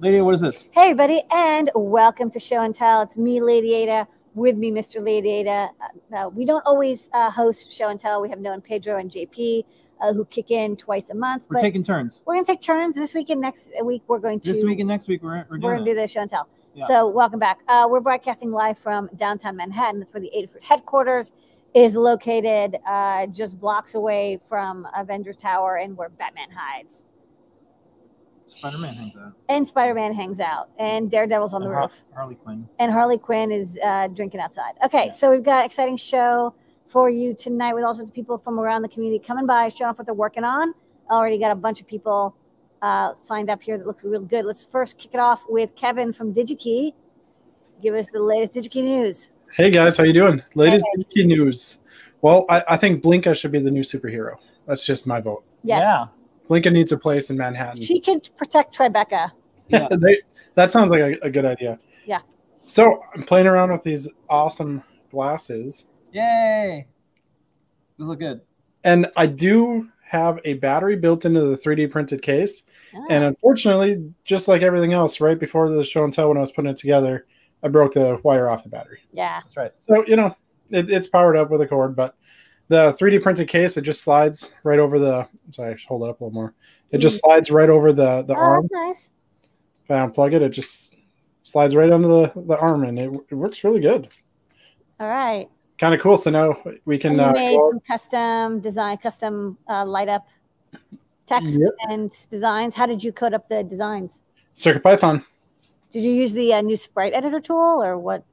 Lady, what is this? Hey, everybody, and welcome to Show and Tell. It's me, Lady Ada, with me, Mr. Lady Ada. Uh, uh, we don't always uh, host Show and Tell. We have and Pedro and JP uh, who kick in twice a month. We're taking turns. We're going to take turns this week and next week. We're going to This week and next week, we're, we're we're going to do the Show and Tell. Yeah. So, welcome back. Uh, we're broadcasting live from downtown Manhattan. That's where the Adafruit headquarters is located, uh, just blocks away from Avengers Tower and where Batman hides. Spider-Man hangs out. And Spider Man hangs out, and Daredevil's on the And Har- roof. Harley Quinn. and Harley Quinn is uh, drinking outside. Okay, Yeah. so we've got an exciting show for you tonight with all sorts of people from around the community coming by, showing off what they're working on. Already got a bunch of people uh, signed up here that looks real good. Let's first kick it off with Kevin from DigiKey. Give us the latest DigiKey news. Hey guys, how you doing? Latest Wiki news. Well, I, I think Blinka should be the new superhero. That's just my vote. Yes, Yeah. Blinka needs a place in Manhattan. she can protect Tribeca. Yeah. They- that sounds like a, a good idea. Yeah. So I'm playing around with these awesome glasses, Yay. Those look good. and I do have a battery built into the 3D printed case. Ah, And unfortunately, just like everything else, right before the show and tell when I was putting it together, I broke the wire off the battery. yeah, That's right. So you know, it, it's powered up with a cord, but the 3D printed case it just slides right over the. Sorry, I hold it up a little more. It just slides right over the the oh, arm. that's nice. If I unplug it, it just slides right under the the arm, and it, it works really good. All right. Kind of cool. So now we can. Uh, made some custom design, custom uh, light up text Yep. and designs. How did you code up the designs? Circuit Python. Did you use the uh, new sprite editor tool or what?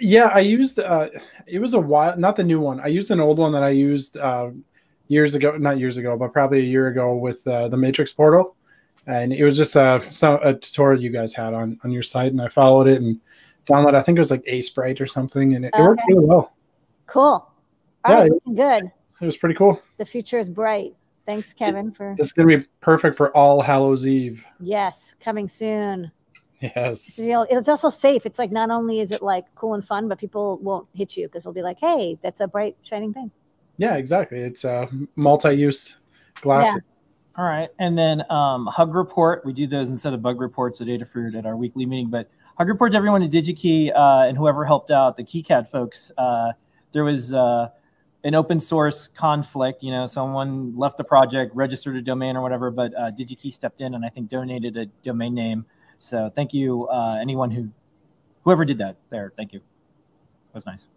Yeah, I used. Uh, it was a while. Not the new one. I used an old one that I used uh, years ago. Not years ago, but probably a year ago with uh, the Matrix portal, and it was just a some a tutorial you guys had on on your site, and I followed it and downloaded. I think it was like Aseprite or something, and it, it worked really well. Cool. All Yeah, right, it- good. It was pretty cool. The future is bright. Thanks, Kevin, for This gonna be perfect for All Hallows Eve. yes, coming soon. Yes. You know, it's also safe. It's like not only is it like cool and fun, but people won't hit you because they'll be like, "Hey, that's a bright, shining thing." Yeah, exactly. It's uh, multi-use glasses. All right. And then um, Hug Report. We do those instead of bug reports at Adafruit at our weekly meeting. But Hug Report to everyone at DigiKey uh, and whoever helped out, the KiCad folks. Uh, there was uh, an open source conflict. You know, someone left the project, registered a domain or whatever, but uh, DigiKey stepped in and I think donated a domain name. So thank you, uh, anyone who, whoever did that there. Thank you. That was nice.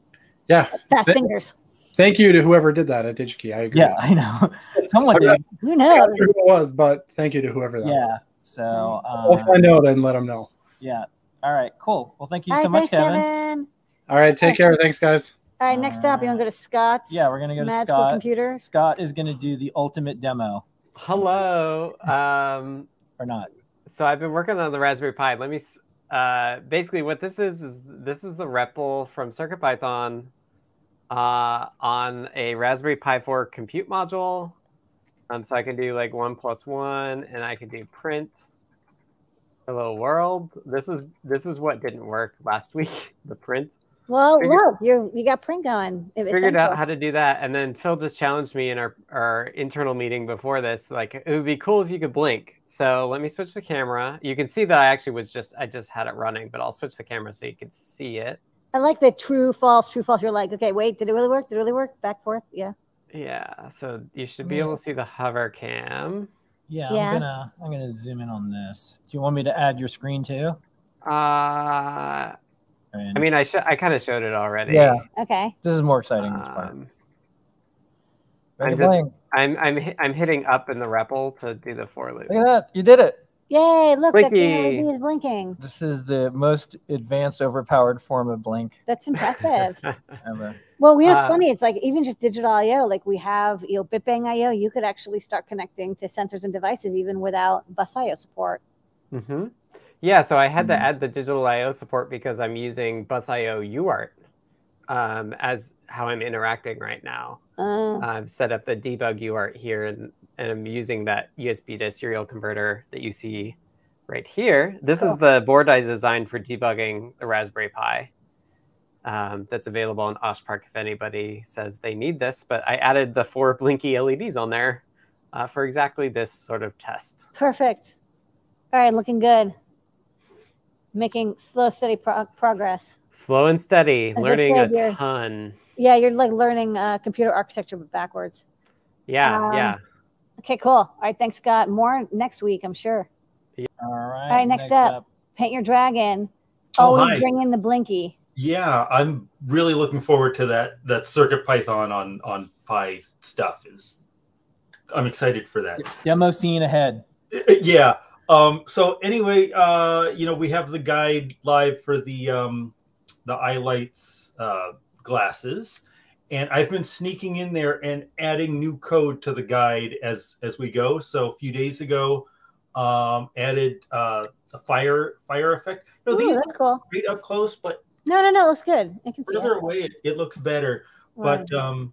Yeah. Fast Th- fingers. Thank you to whoever did that at DigiKey. I agree. Yeah, I know. Someone did. Who I'm not knows? who it was, but thank you to whoever that was. Yeah. So, I'll uh, find out and let them know. yeah. All right. Cool. Well, thank you All so right, much, thanks, Kevin. Kevin. All right, take care. Thanks, guys. All right, next up, you want to go to Scott's? Yeah, we're gonna go to Magical Scott. Computer. Scott is going to do the ultimate demo Hello. Um, or not. So I've been working on the Raspberry Pi. Let me. Uh, basically, what this is is this is the REPL from CircuitPython uh, on a Raspberry Pi 4 compute module. Um, so I can do like one plus one, and I can do print. Hello world. This is this is what didn't work last week. The print. Well, Figured- look, you you got print going. It was figured out how to do that and then phil just challenged me in our, our internal meeting before this like it would be cool if you could blink so let me switch the camera you can see that i actually was just i just had it running but i'll switch the camera so you can see it I like the true, false, true, false. You're like, okay, wait, did it really work? Did it really work? Back forth, yeah. yeah so you should be able to see the hover cam Yeah, Yeah. I'm gonna I'm gonna zoom in on this. Do you want me to add your screen too? uh I i mean i sh- i kind of showed it already yeah, Okay. this is more exciting. This part. um, Ready I'm just- blink. I'm, I'm i'm hitting up in the REPL to do the for loop Look at that! You did it. Yay! Look, that Blinky. LED is blinking. This is the most advanced, overpowered form of blink That's impressive. ever. well, you know, it's Uh, funny. It's like even just digital I/O. Like we have, you know, BitBang I/O. You could actually start connecting to sensors and devices even without bus I/O support. hmm Yeah, so I had to Mhm. add the digital I/O support because I'm using Bus I/O UART um, as how I'm interacting right now. Uh, I've set up the debug UART here, and, and I'm using that USB to serial converter that you see right here. This is the board I designed for debugging the Raspberry Pi. Um, that's available on OshPark if anybody says they need this. But I added the four blinky LEDs on there uh, for exactly this sort of test. perfect. All right, looking good. Making slow, steady pro- progress. Slow and steady, And learning a you're- ton. Yeah, you're like learning uh, computer architecture but backwards. Yeah, Um, yeah. Okay, cool. All right, thanks, Scott. More next week, I'm sure. Yeah. All right. right, next up. Paint your dragon. Oh, Always hi. bring in the blinky. Yeah, I'm really looking forward to that. That Circuit Python on on Pi stuff is. I'm excited for that. Demo scene ahead. yeah. Um, so anyway, uh, you know, we have the guide live for the um, the EyeLights uh, glasses, and I've been sneaking in there and adding new code to the guide as as we go. So a few days ago, um, added uh, a fire fire effect. You know, Ooh, these that's cool. great up close, but No, no, no. It looks good. I can see further it. away, it, it looks better. Right. But um,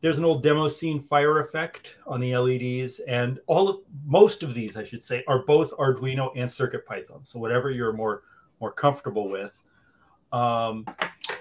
there's an old demo scene fire effect on the LEDs, and all of, most of these, I should say, are both Arduino and Circuit Python. So whatever you're more more comfortable with. Um,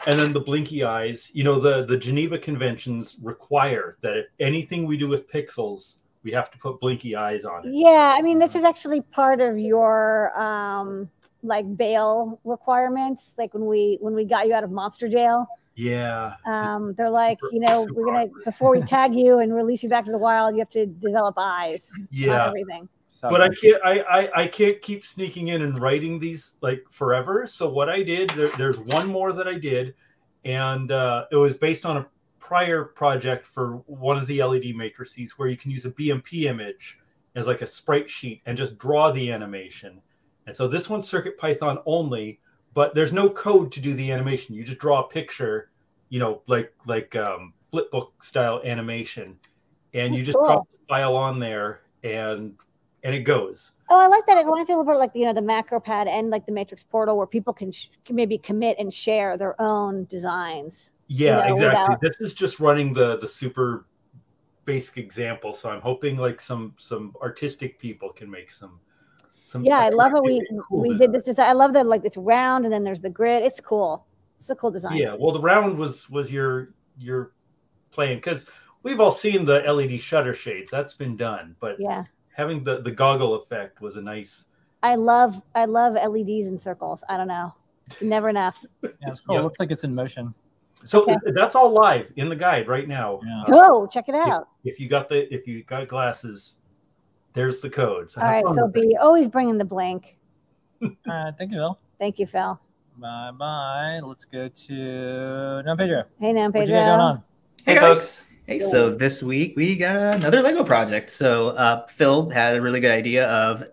and then the blinky eyes. You know, the the Geneva Conventions require that if anything we do with pixels, we have to put blinky eyes on it. Yeah, I mean, this is actually part of your um, like bail requirements. Like when we when we got you out of monster jail, Yeah. um, they're like, Super- you know, we're gonna awkward. before we tag you and release you back to the wild, you have to develop eyes on Yeah. everything. but I can't I, I I can't keep sneaking in and writing these like forever. So what I did there, there's one more that I did, and uh, it was based on a prior project for one of the LED matrices where you can use a BMP image as like a sprite sheet and just draw the animation. And so this one's Circuit Python only, but there's no code to do the animation. You just draw a picture, you know, like like um, flipbook style animation, and you just cool. drop the file on there and and it goes. Oh, I like that. It wants to bit like you know the macro pad and like the matrix portal where people can, sh- can maybe commit and share their own designs. Yeah, know, exactly. without- This is just running the the super basic example. So I'm hoping like some some artistic people can make some some. Yeah, I love how we cool we design. did this design. I love that like it's round and then there's the grid. It's cool. It's a cool design. Yeah, well, the round was was your your plan because we've all seen the LED shutter shades. That's been done, but Yeah. having the the goggle effect was a nice. I love I love LEDs in circles. I don't know. Never enough. Yeah, it's cool. Yeah. It looks like it's in motion. So Okay. that's all live in the guide right now. Yeah. Uh, Go check it out. if you got the if you got glasses, there's the code. So All have right, fun Phil with it. B. Always bringing the blank. All right. Thank you, Phil. Thank you, Phil. Bye bye. Let's go to no Pedro. Hey now, What you Pedro. got going on? Hey, Hey, guys. folks. Hey, so this week we got another Lego project. So uh, Phil had a really good idea of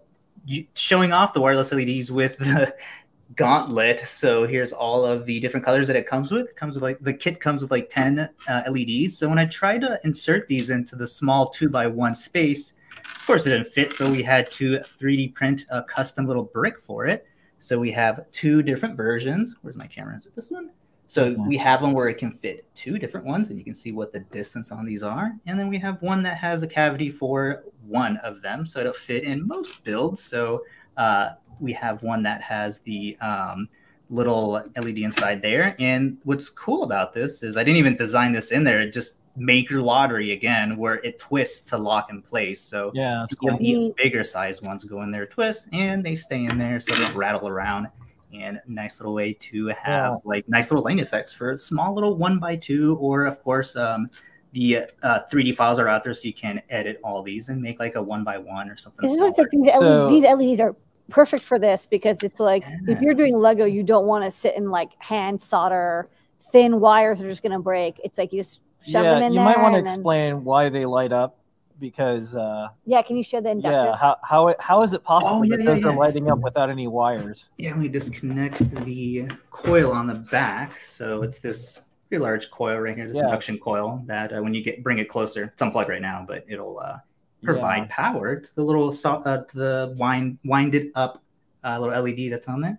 showing off the wireless LEDs with the gauntlet. So here's all of the different colors that it comes with. It comes with like the kit comes with like 10 uh, LEDs. So when I tried to insert these into the small two by one space, of course it didn't fit. So we had to 3D print a custom little brick for it. So we have two different versions. Where's my camera? Is it this one? So we have one where it can fit two different ones, and you can see what the distance on these are. And then we have one that has a cavity for one of them, so it'll fit in most builds. So uh, we have one that has the um, little LED inside there. And what's cool about this is I didn't even design this in there. It just maker lottery again, where it twists to lock in place. So Yeah, cool. the bigger size ones go in there, twist, and they stay in there so they don't rattle around. And nice little way to have Yeah. like nice little light effects for small little one by two, or of course, um, the uh, 3D files are out there so you can edit all these and make like a one by one or something. Is what like. These, So- LED, these LEDs are perfect for this because it's like if you're doing Lego, you don't want to sit and like hand solder thin wires that are just going to break. It's like you just shove yeah, them in you there. might want to and then- explain why they light up because uh, yeah, can you show the inductor? yeah, how how it, how is it possible Oh, yeah, that yeah, those are yeah. lighting up without any wires? Yeah, let me disconnect the coil on the back. So it's this pretty large coil right here, this Yeah. induction coil that uh, when you get bring it closer, it's unplugged right now, but it'll uh, provide power to the little so- uh, to the wind winded up uh, little LED that's on there.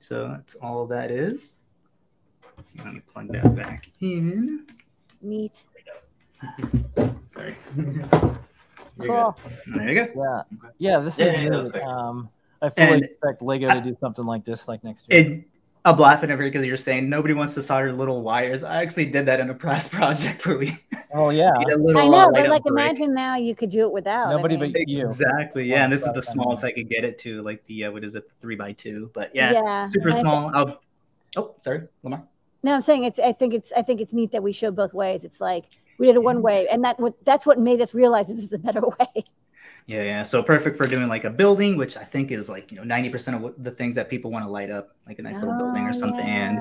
So that's all that is. Let me plug that back in. Neat. Sorry. You're Cool. there you go. Yeah, yeah, this Yeah, is yeah, neat. um, I fully And- expect Lego to do something like this like next year. It I'm laughing over here because you're saying nobody wants to solder little wires. I actually did that in a press project where we. Oh yeah. little, I know, uh, but like brick. imagine now you could do it without. I Nobody mean, but you. Exactly. Yeah, and this is the smallest I could get it to, like the uh, what is it, the three by two. But yeah, Yeah, super I small. I'll... Oh, sorry, Limor. No, I'm saying it's. I think it's. I think it's neat that we showed both ways. It's like we did it one way, and that what that's what made us realize this is the better way. Yeah, yeah. So perfect for doing like a building, which I think is like you know ninety percent of what, the things that people want to light up, like a nice little building or Oh, something. And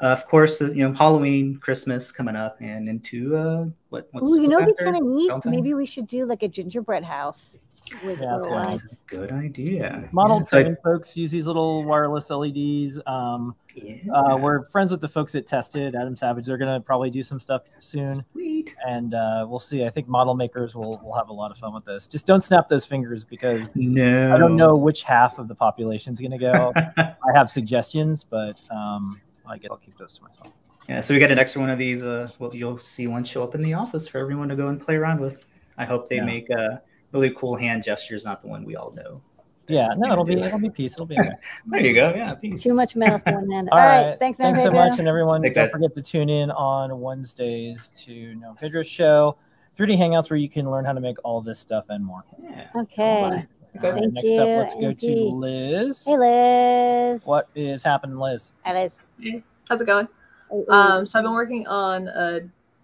uh, of course, you know Halloween, Christmas coming up, and into uh, what what's Ooh, you know, what's what'd be kind of neat. Valentine's? Maybe we should do like a gingerbread house with Yeah, little that's That's lights. a good idea. Model Yeah, so I- train folks use these little wireless LEDs. Um, yeah. uh, we're friends with the folks at Tested, Adam Savage. They're gonna probably do some stuff soon, Sweet. and uh, we'll see. I think model makers will will have a lot of fun with this. Just don't snap those fingers because No, I don't know which half of the population is gonna go. I have suggestions, but um, I guess I'll keep those to myself. Yeah, so we got an extra one of these. Uh, well, you'll see one show up in the office for everyone to go and play around with. I hope they Yeah. make uh, really cool hand gesture is not the one we all know. Yeah, no, it'll be it'll be peace. It'll be okay. There you go. Yeah, peace. Too much metal for one hand. All All right, right. thanks, Thanks so much, and everyone. Thanks, don't guys. forget to tune in on Wednesdays to No Pedro's show, 3D Hangouts, where you can learn how to make all this stuff and more. Yeah. Okay. All right, Thank next you, up, let's go Angie. to Liz. Hey, Liz. What is happening, Liz? Hi, Liz. Hey, how's it going? Ooh, ooh. Um, so I've been working on a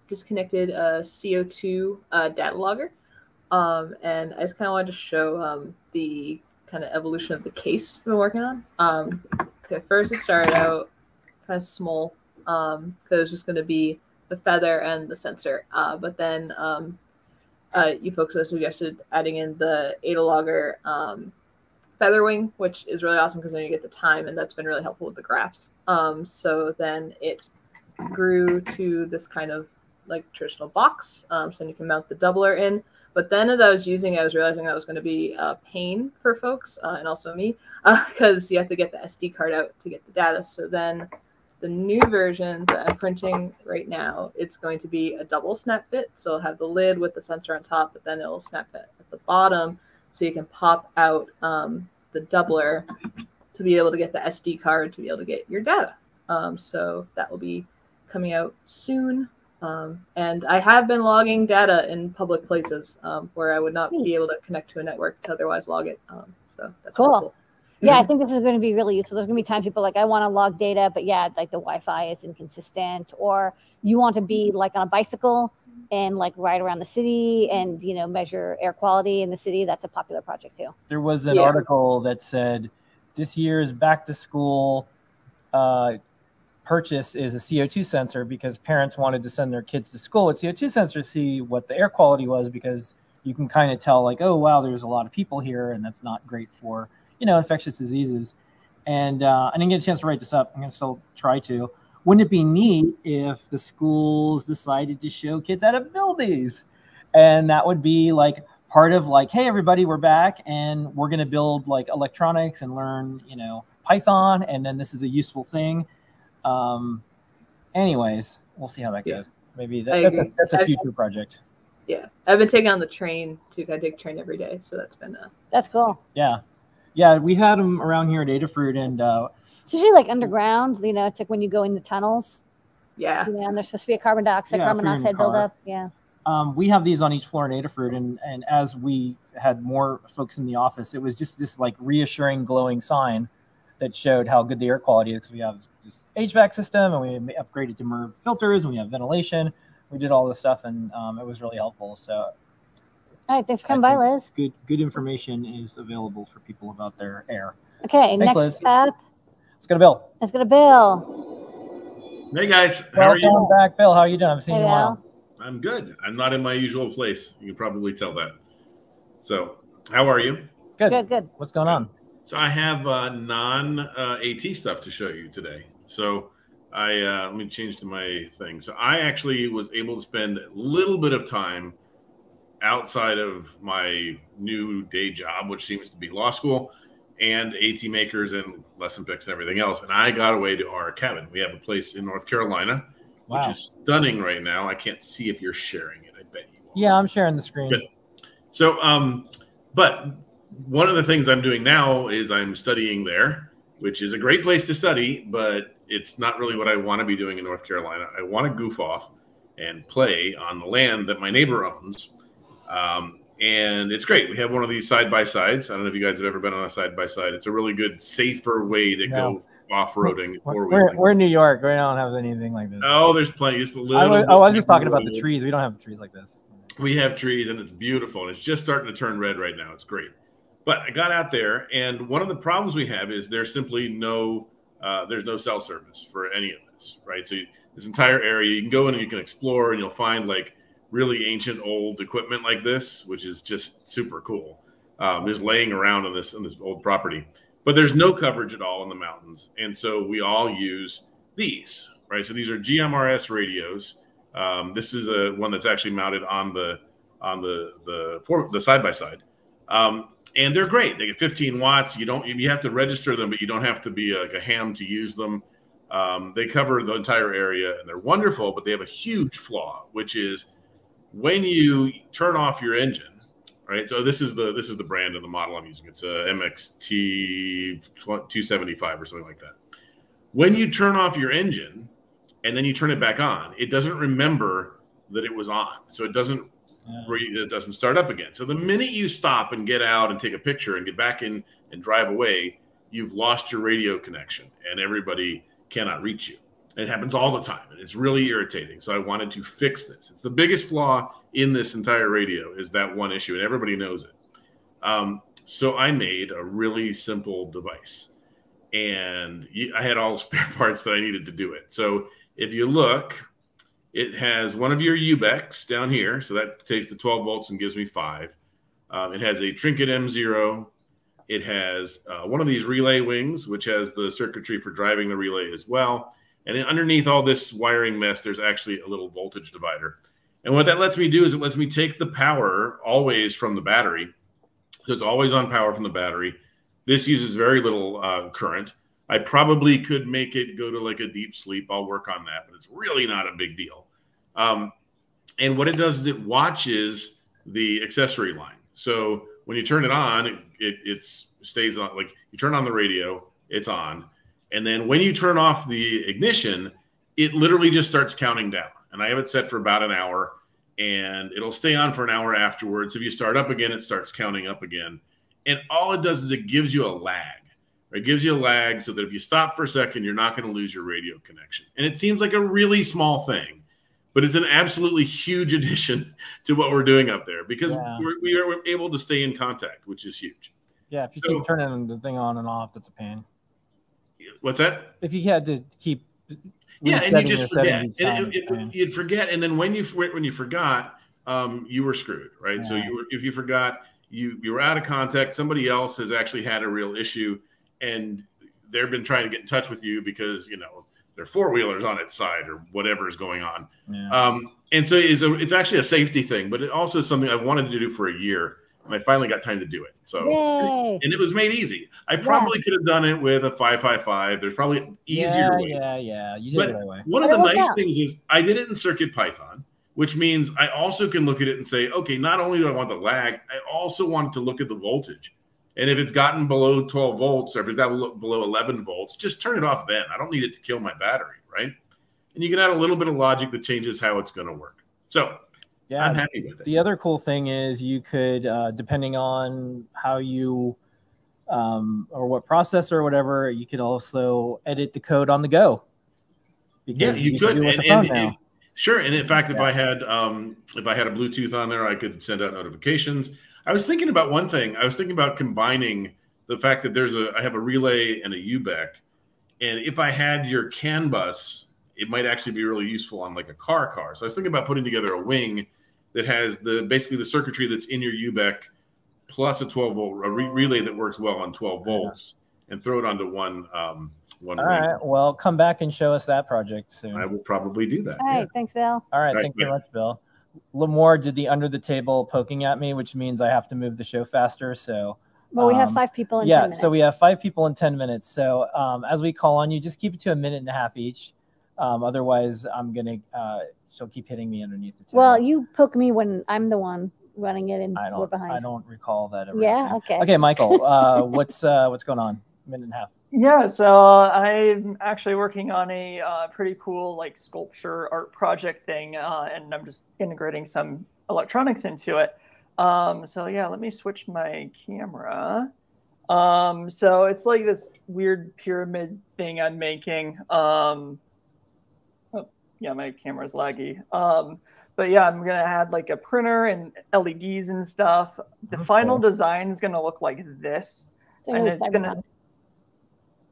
disconnected uh, CO2 uh, data logger, um, and I just kind of wanted to show um, the kind of evolution of the case been working on. Um, okay, first it started out kind of small because it was just going to be the feather and the sensor, uh, but then um, uh, you folks have suggested adding in the ADA logger um, feather wing, which is really awesome because then you get the time, and that's been really helpful with the graphs. Um, so then it grew to this kind of like traditional box, um, so then you can mount the doubler in. But then as I was using it, I was realizing that was going to be a pain for folks uh, and also me because you have to get the SD card out to get the data. So then the new version that I'm printing right now, it's going to be a double snap fit. So it'll have the lid with the sensor on top, but then it'll snap it at the bottom so you can pop out um, the doubler to be able to get the SD card to be able to get your data. Um, so that will be coming out soon. Um, and I have been logging data in public places um, where I would not be able to connect to a network to otherwise log it. Um, so that's really Cool. cool. Yeah, I think this is going to be really useful. There's going to be times people are like, I want to log data, but yeah, like the Wi-Fi is inconsistent, or you want to be like on a bicycle and like ride around the city and you know measure air quality in the city. That's a popular project too. There was an Yeah. article that said this year's back to school uh, purchase is a CO2 sensor because parents wanted to send their kids to school with CO2 sensor to see what the air quality was because you can kind of tell like, oh wow, there's a lot of people here and that's not great for you know infectious diseases. And uh, I didn't get a chance to write this up. I'm gonna still try to. Wouldn't it be neat if the schools decided to show kids how to build these? And that would be like part of like, hey everybody, we're back and we're gonna build like electronics and learn, you know, Python, and then this is a useful thing. Um, anyways, we'll see how that Yeah. goes. Maybe that, that's, a, that's a I- future project. Yeah, I've been taking on the train too. I take train every day, so that's been uh, That's cool. Yeah, yeah, we had them around here at Adafruit, and uh, It's usually like underground. You know, it's like when you go in the tunnels. yeah. You know, and there's supposed to be a carbon dioxide, Yeah, carbon if you're in a monoxide car. buildup. Yeah. um, we have these on each floor in Adafruit, and and as we had more folks in the office, it was just this like reassuring, glowing sign that showed how good the air quality is. We have this HVAC system, and we upgraded to MERV filters, and we have ventilation. We did all this stuff, and um, it was really helpful. So All right. Thanks for coming by, Liz. good good information is available for people about their air. Okay. next Liz. up, Let's go to Bill. let's go to Bill. Hey guys, how are Welcome you? back, Bill. How are you doing? I've seen Hey, you in a while. I'm good. I'm not in my usual place. You can probably tell that. So, how are you? Good. Good. Good. What's going on? So, I have uh, non uh, AT stuff to show you today. So, I uh, let me change to my thing. So, I actually was able to spend a little bit of time outside of my new day job, which seems to be law school, and AT makers and lesson picks and everything else. And I got away to our cabin. We have a place in North Carolina, Wow. which is stunning right now. I can't see if you're sharing it. I bet you. are. Yeah, I'm sharing the screen. Good. So, um, but one of the things I'm doing now is I'm studying there, which is a great place to study, but it's not really what I want to be doing in North Carolina. I want to goof off and play on the land that my neighbor owns. Um, and it's great. We have one of these side by sides. I don't know if you guys have ever been on a side by side. It's a really good, safer way to No. go off roading or We're, we're in New York. We don't have anything like this. Oh, there's plenty. Just a little. I was, oh, I was just talking about the trees. We don't have trees like this. We have trees and it's beautiful and it's just starting to turn red right now. It's great. But I got out there and one of the problems we have is there's simply no uh, there's no cell service for any of this, right? So you, this entire area you can go in and you can explore and you'll find like really ancient old equipment like this, which is just super cool. Um, just laying around on this on this old property, but there's no coverage at all in the mountains, and so we all use these, right? So these are GMRS radios. Um, this is a one that's actually mounted on the on the the for the side by side, um, and they're great. They get 15 watts. You don't you have to register them, but you don't have to be like a ham to use them. Um, they cover the entire area, and they're wonderful. But they have a huge flaw, which is when you turn off your engine. Right, so this is the this is the brand of the model I'm using. It's a MXT 275 or something like that. When you turn off your engine, and then you turn it back on, it doesn't remember that it was on. So it doesn't it doesn't start up again. So the minute you stop and get out and take a picture and get back in and drive away, you've lost your radio connection and everybody cannot reach you. It happens all the time and it's really irritating. So I wanted to fix this. It's the biggest flaw in this entire radio is that one issue and everybody knows it. Um, so I made a really simple device and I had all the spare parts that I needed to do it. So if you look, it has one of your UBECs down here. So that takes the 12 volts and gives me five. Um, it has a Trinket M0. It has uh, one of these relay wings, which has the circuitry for driving the relay as well. And underneath all this wiring mess, there's actually a little voltage divider. And what that lets me do is it lets me take the power always from the battery. So it's always on power from the battery. This uses very little uh, current. I probably could make it go to like a deep sleep. I'll work on that, but it's really not a big deal. Um, and what it does is it watches the accessory line. So when you turn it on, it, it stays on. Like you turn on the radio, it's on, and then when you turn off the ignition, it literally just starts counting down. And I have it set for about an hour, and it'll stay on for an hour afterwards. If you start up again, it starts counting up again. And all it does is it gives you a lag. It gives you a lag so that if you stop for a second, you're not going to lose your radio connection. And it seems like a really small thing, but it's an absolutely huge addition to what we're doing up there because Yeah. we're, we are able to stay in contact, which is huge. Yeah, if you So- keep turning the thing on and off, that's a pain. What's that? If you had to keep Yeah, and you just forget. And time, it, it, you'd forget, and then when you when you forgot, um, you were screwed, right? So you were, if you forgot, you you were out of contact. Somebody else has actually had a real issue, and they've been trying to get in touch with you because you know their four wheelers on its side or whatever is going on. yeah. Um, and so it's, a, it's actually a safety thing, but it also is something I've wanted to do for a year, and I finally got time to do it. So Yay. and it was made easy. I probably could have done it with a five five five. There's probably easier yeah, way. yeah, yeah. You did But- it the right way. One of But the nice out. things is I did it in Circuit Python, which means I also can look at it and say, okay, not only do I want the lag, I also want to look at the voltage. And if it's gotten below 12 volts or if it's got below- below 11 volts, just turn it off then. I don't need it to kill my battery, right? And you can add a little bit of logic that changes how it's going to work. So Yeah, I'm happy with it. The other cool thing is you could, uh, depending on how you um, or what processor or whatever, you could also edit the code on the go. Yeah, Because you could. And, and- and- sure. And in fact, if I had um, if I had a Bluetooth on there, I could send out notifications. I was thinking about one thing. I was thinking about combining the fact that there's a I have a relay and a UBEC, and if I had your CAN bus, it might actually be really useful on like a car car. So I was thinking about putting together a wing that has the basically the circuitry that's in your UBEC plus a 12 volt a re- relay that works well on 12 volts, and throw it onto one um, one All wing. right. Well, come back and show us that project soon. I will probably do that. All yeah. Thanks, Bill. All right. Right, Thank you much, Bill. Limor did the under the table poking at me, which means I have to move the show faster. So Well, we have Um, five people in yeah, 10 minutes. so we have five people in 10 minutes. So um, as we call on you, just keep it to a minute and a half each. Um, otherwise, I'm going to, uh, she'll keep hitting me underneath the table. Well, you poke me when I'm the one running it and I we're don't, behind. I don't recall that ever. yeah. happening. Okay. Okay, Michael, uh, what's, uh, what's going on? Minute and a half. Yeah, so I'm actually working on a uh, pretty cool like sculpture art project thing, uh, and I'm just integrating some electronics into it. Um, so yeah, let me switch my camera. Um, so it's like this weird pyramid thing I'm making. Um, oh, yeah, my camera's laggy. Um, but yeah, I'm gonna add like a printer and LEDs and stuff. The That's final design is gonna look like this. Like And it's gonna-.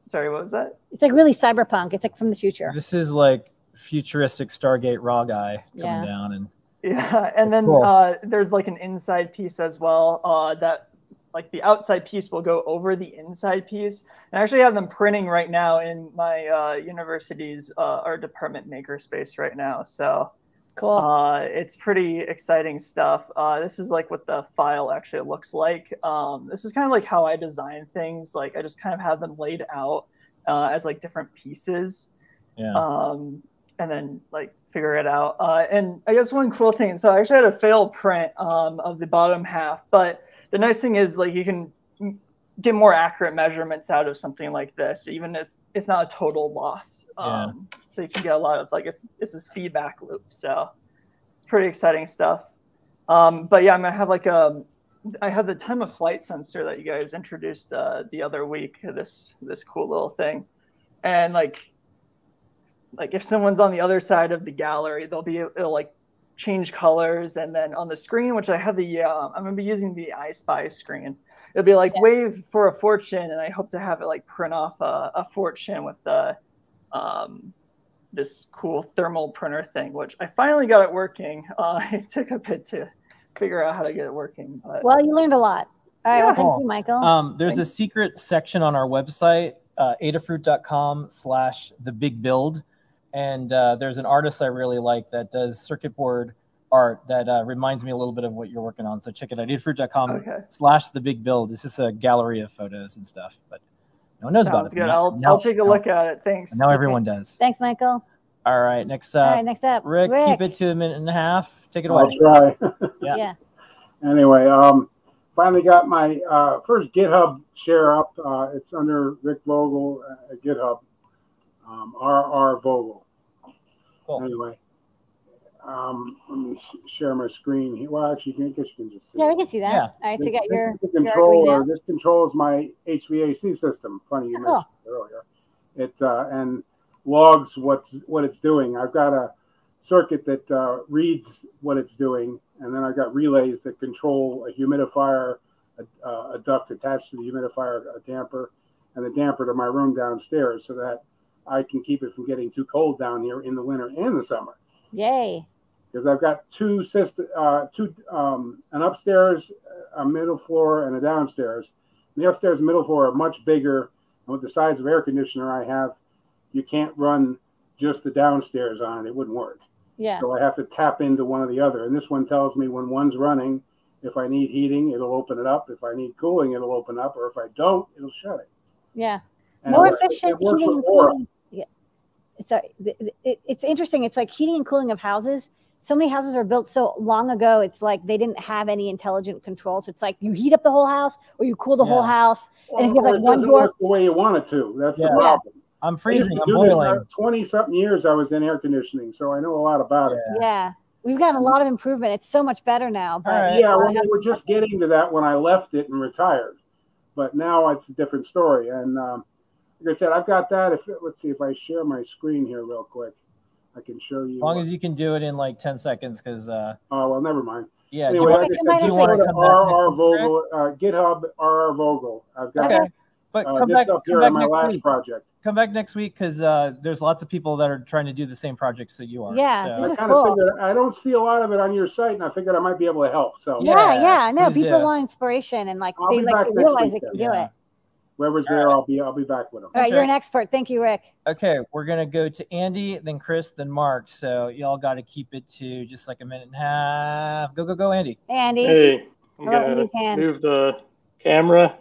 Sorry, what was that? It's like really cyberpunk. It's like from the future. This is like futuristic Stargate raw guy coming Yeah. down and Yeah, and then Cool. uh, there's like an inside piece as well. Uh, that like the outside piece will go over the inside piece. And I actually have them printing right now in my uh, university's uh, art department makerspace right now. So Cool. uh, it's pretty exciting stuff. Uh, this is like what the file actually looks like. Um, this is kind of like how I design things. Like I just kind of have them laid out uh, as like different pieces yeah. um, and then like figure it out. Uh, and I guess one cool thing, so I actually had a fail print um, of the bottom half, but the nice thing is like you can get more accurate measurements out of something like this, even if it's not a total loss. Yeah. Um, so you can get a lot of like it's, it's this feedback loop. So it's pretty exciting stuff. Um, but yeah, I'm gonna have like a I have the time of flight sensor that you guys introduced uh, the other week. This this cool little thing, and like like if someone's on the other side of the gallery, they'll be it'll like change colors, and then on the screen, which I have the uh, I'm gonna be using the I Spy screen. It'll be like Yeah. wave for a fortune, and I hope to have it like print off a, a fortune with the um, this cool thermal printer thing, which I finally got it working. Uh, it took a bit to figure out how to get it working, but Well, you learned a lot. All right. Well, thank you, Michael. Um, there's a secret section on our website, uh, adafruit.com slash the big build. And uh, there's an artist I really like that does circuit board art that uh, reminds me a little bit of what you're working on. So check it out, adafruit.com okay. slash the big build. This is a gallery of photos and stuff, but no one knows about Sounds it. good. Now- I'll, now- I'll take a now- look at it. Thanks. Now everyone does. Thanks, Michael. All right, next up, right. Next up, Rick, Rick. keep it to a minute and a half. Take it away. I'll try. Yeah. Yeah. anyway, um, finally got my uh, first GitHub share up. Uh, it's under Rick Vogel uh, at GitHub, um, RR Vogel. Cool. Anyway, um, let me sh- share my screen here. Well, actually, I guess you can just see. Yeah, we can see that. Yeah. All right. So This- you got this your, is your controller. This controls my HVAC system. Funny you Oh, mentioned it earlier. It uh, and logs what's what it's doing. I've got a circuit that uh, reads what it's doing, and then I've got relays that control a humidifier, a, uh, a duct attached to the humidifier, a damper, and the damper to my room downstairs, so that I can keep it from getting too cold down here in the winter and the summer Yay. because I've got two system, uh, two um, an upstairs, a middle floor, and a downstairs. The upstairs and middle floor are much bigger, and with the size of air conditioner I have, you can't run just the downstairs on it; it wouldn't work. Yeah. So I have to tap into one or the other. And this one tells me when one's running. If I need heating, it'll open it up. If I need cooling, it'll open up. Or if I don't, it'll shut it. Yeah. And More efficient heating with and Aura. cooling. Yeah. It's a, it, it's interesting. It's like heating and cooling of houses. So many houses are built so long ago. It's like they didn't have any intelligent control. So it's like you heat up the whole house or you cool the whole Yeah. house. And if you have, like, it one door- the way you want it to. That's Yeah. the problem. I'm I freezing. to I'm do this, boiling. 20 something years I was in air conditioning, so I know a lot about it. Yeah. We've gotten a lot of improvement. It's so much better now. But right. Yeah, well, we were just getting to that when I left it and retired, but now it's a different story. And um, like I said, I've got that. If let's see if I share my screen here real quick, I can show you. As long as you can do it in like 10 seconds, because uh, Oh well, never mind. yeah. do you Anyway, like I Come said, back do you next want to Come back next RR week, Vogel, uh, GitHub RR Vogel? I've got Okay. But uh, come this back, up come here back on my next last week. project. Come back next week because uh, there's lots of people that are trying to do the same projects that you are. Yeah, So- This I is kind of cool. figured I don't see a lot of it on your site, and I figured I might be able to help. So yeah, Yeah, yeah. No, people do. want inspiration and like I'll they like back they next realize they can then. do Yeah. it. Whoever's there, I'll be I'll be back with them. All right, you're an expert. Thank you, Rick. Okay, we're gonna go to Andy, then Chris, then Mark. So y'all got to keep it to just like a minute and a half. Go, go, go, Andy. Hey, Andy. Hey, I'm Hello, gonna Andy's hand. move the camera.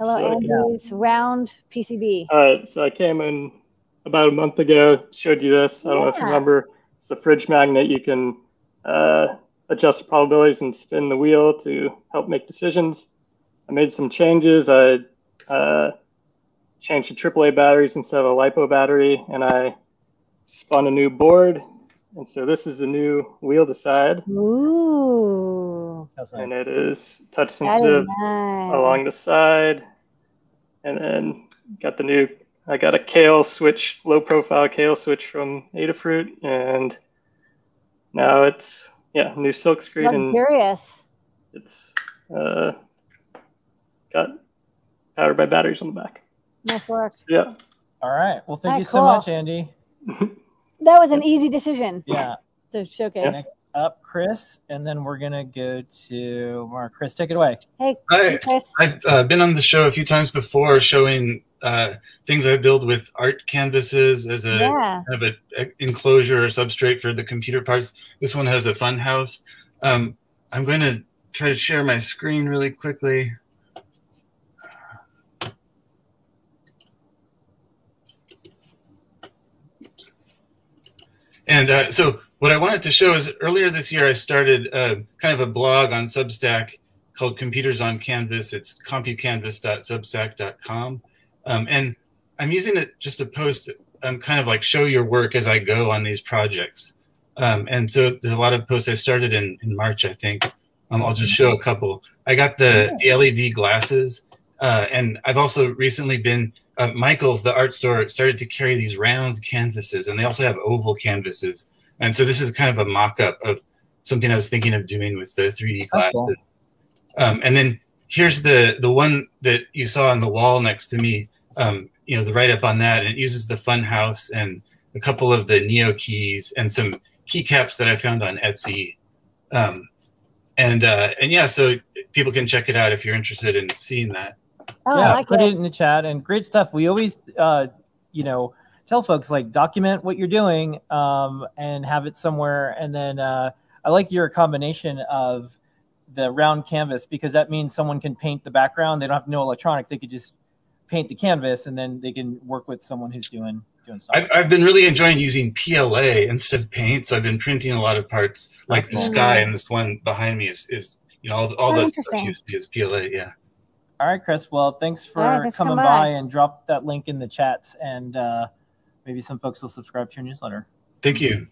Hello, so- Andy's round PCB. All right, so I came in about a month ago, showed you this. I don't know if you remember. It's a fridge magnet. You can uh, adjust the probabilities and spin the wheel to help make decisions. I made some changes. I uh, changed to AAA batteries instead of a LiPo battery, and I spun a new board. And so this is the new wheel to side, Ooh, and it is touch that is sensitive nice. along the side. And then got the new, I got a Kailh switch, low profile Kailh switch from Adafruit, and now it's, yeah, new silk screen, and Luxurious. it's uh, got powered by batteries on the back. Nice work. Yeah. All right. Well, thank All right, you so cool. much, Andy. That was an easy decision Yeah. to showcase. Next up, Chris, and then we're gonna go to Mark. Chris, take it away. Hey, Hi. Chris. I've uh, been on the show a few times before, showing uh, things I build with art canvases as a Yeah. kind of a, a enclosure or substrate for the computer parts. This one has a fun house. Um, I'm going to try to share my screen really quickly. And uh, so, what I wanted to show is earlier this year, I started uh, kind of a blog on Substack called Computers on Canvas. It's compucanvas.substack.com. Um, and I'm using it just to post, um, kind of like show your work as I go on these projects. Um, and so there's a lot of posts I started in, in March, I think. Um, I'll just show a couple. I got the, the LED glasses. Uh, and I've also recently been, uh, Michael's, the art store, started to carry these round canvases, and they also have oval canvases. And so this is kind of a mock up of something I was thinking of doing with the 3D Oh, glasses. cool. Um, and then here's the the one that you saw on the wall next to me. Um, you know, the write up on that, and it uses the Fun House and a couple of the Neo keys and some keycaps that I found on Etsy. Um, and uh, and yeah, so people can check it out if you're interested in seeing that. Oh, yeah, I like put it. it in the chat and great stuff. We always, uh, you know, tell folks like document what you're doing um, and have it somewhere. And then uh, I like your combination of the round canvas because that means someone can paint the background. They don't have no electronics. They could just paint the canvas and then they can work with someone who's doing doing stuff. I've, I've been really enjoying using PLA instead of paint, so I've been printing a lot of parts, like the cool. sky, and this one behind me is, is you know all, the- all Oh, the stuff you see is PLA. Yeah. All right, Chris. Well, thanks for All right, thanks coming coming by. by. and drop that link in the chats and uh, maybe some folks will subscribe to your newsletter. Thank you.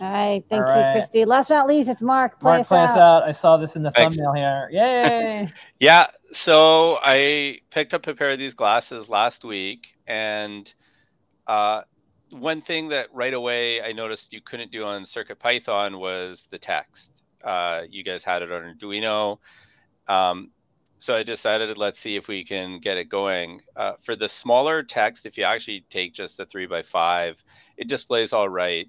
All right. Thank All you, right. Christy. Last but not least, it's Mark. Play Mark, us play us out. out. I saw this in the Thanks. thumbnail here. Yay! Yeah, so I picked up a pair of these glasses last week, and uh, one thing that right away I noticed you couldn't do on Circuit Python was the text. Uh, you guys had it on Arduino, um, so I decided let's see if we can get it going. Uh, for the smaller text, if you actually take just the three by five, it displays all right.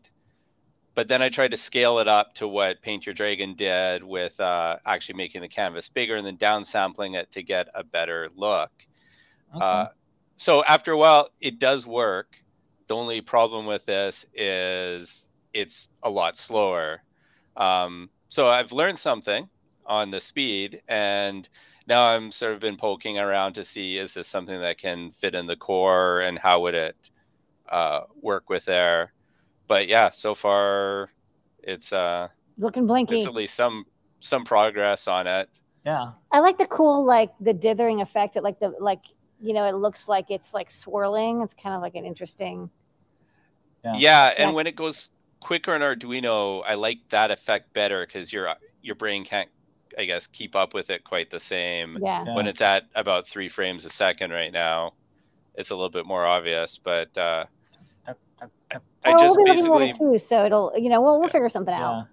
But then I tried to scale it up to what Paint Your Dragon did with uh, actually making the canvas bigger and then downsampling it to get a better look. Uh, so after a while, it does work. The only problem with this is it's a lot slower. Um, so I've learned something on the speed, and now I'm sort of been poking around to see is this something that can fit in the core and how would it uh, work with there. But yeah, so far it's uh, Looking blinky. it's at least some some progress on it. Yeah. I like the cool, like the dithering effect. It like the like you know, it looks like it's like swirling. It's kind of like an interesting. Yeah. Yeah, and Yeah. when it goes quicker in Arduino, I like that effect better because your your brain can't, I guess, keep up with it quite the same. Yeah. When it's at about three frames a second right now, it's a little bit more obvious. But uh, I oh, just we'll be looking at basically, too, so it'll you know we'll we'll figure something out.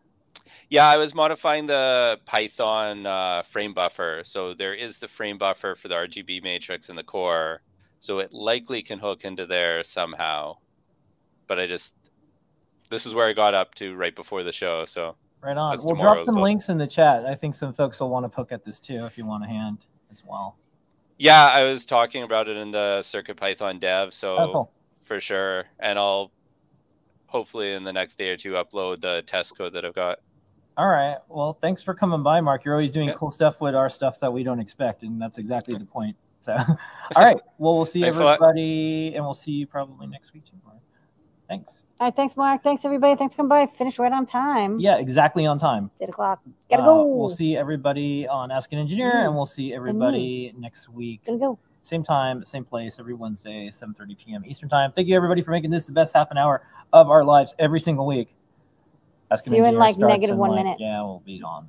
yeah, I was modifying the Python uh, frame buffer. So there is the frame buffer for the RGB matrix in the core, so it likely can hook into there somehow. But I just, this is where I got up to right before the show. So Right on. That's We'll drop some so- links in the chat. I think some folks will want to poke at this too if you want a hand as well. Yeah, I was talking about it in the Circuit Python dev, so Oh, cool. for sure. And I'll hopefully in the next day or two upload the test code that I've got. All right. Well, thanks for coming by, Mark. You're always doing cool stuff with our stuff that we don't expect, and that's exactly mm-hmm. the point. So, all right. Well, we'll see Thanks a lot. everybody, and we'll see you probably next week. Thanks. All right, thanks, Mark. Thanks everybody. Thanks for coming by. Finished right on time. Yeah, exactly on time. Eight o'clock. Gotta Uh, go. We'll see everybody on Ask an Engineer, Mm. and we'll see everybody next week. Gotta go. same time, same place, every Wednesday, 7:30 p.m. Eastern time. Thank you everybody for making this the best half an hour of our lives every single week. Ask See you in, like, negative one like- minute. Yeah, we'll be on.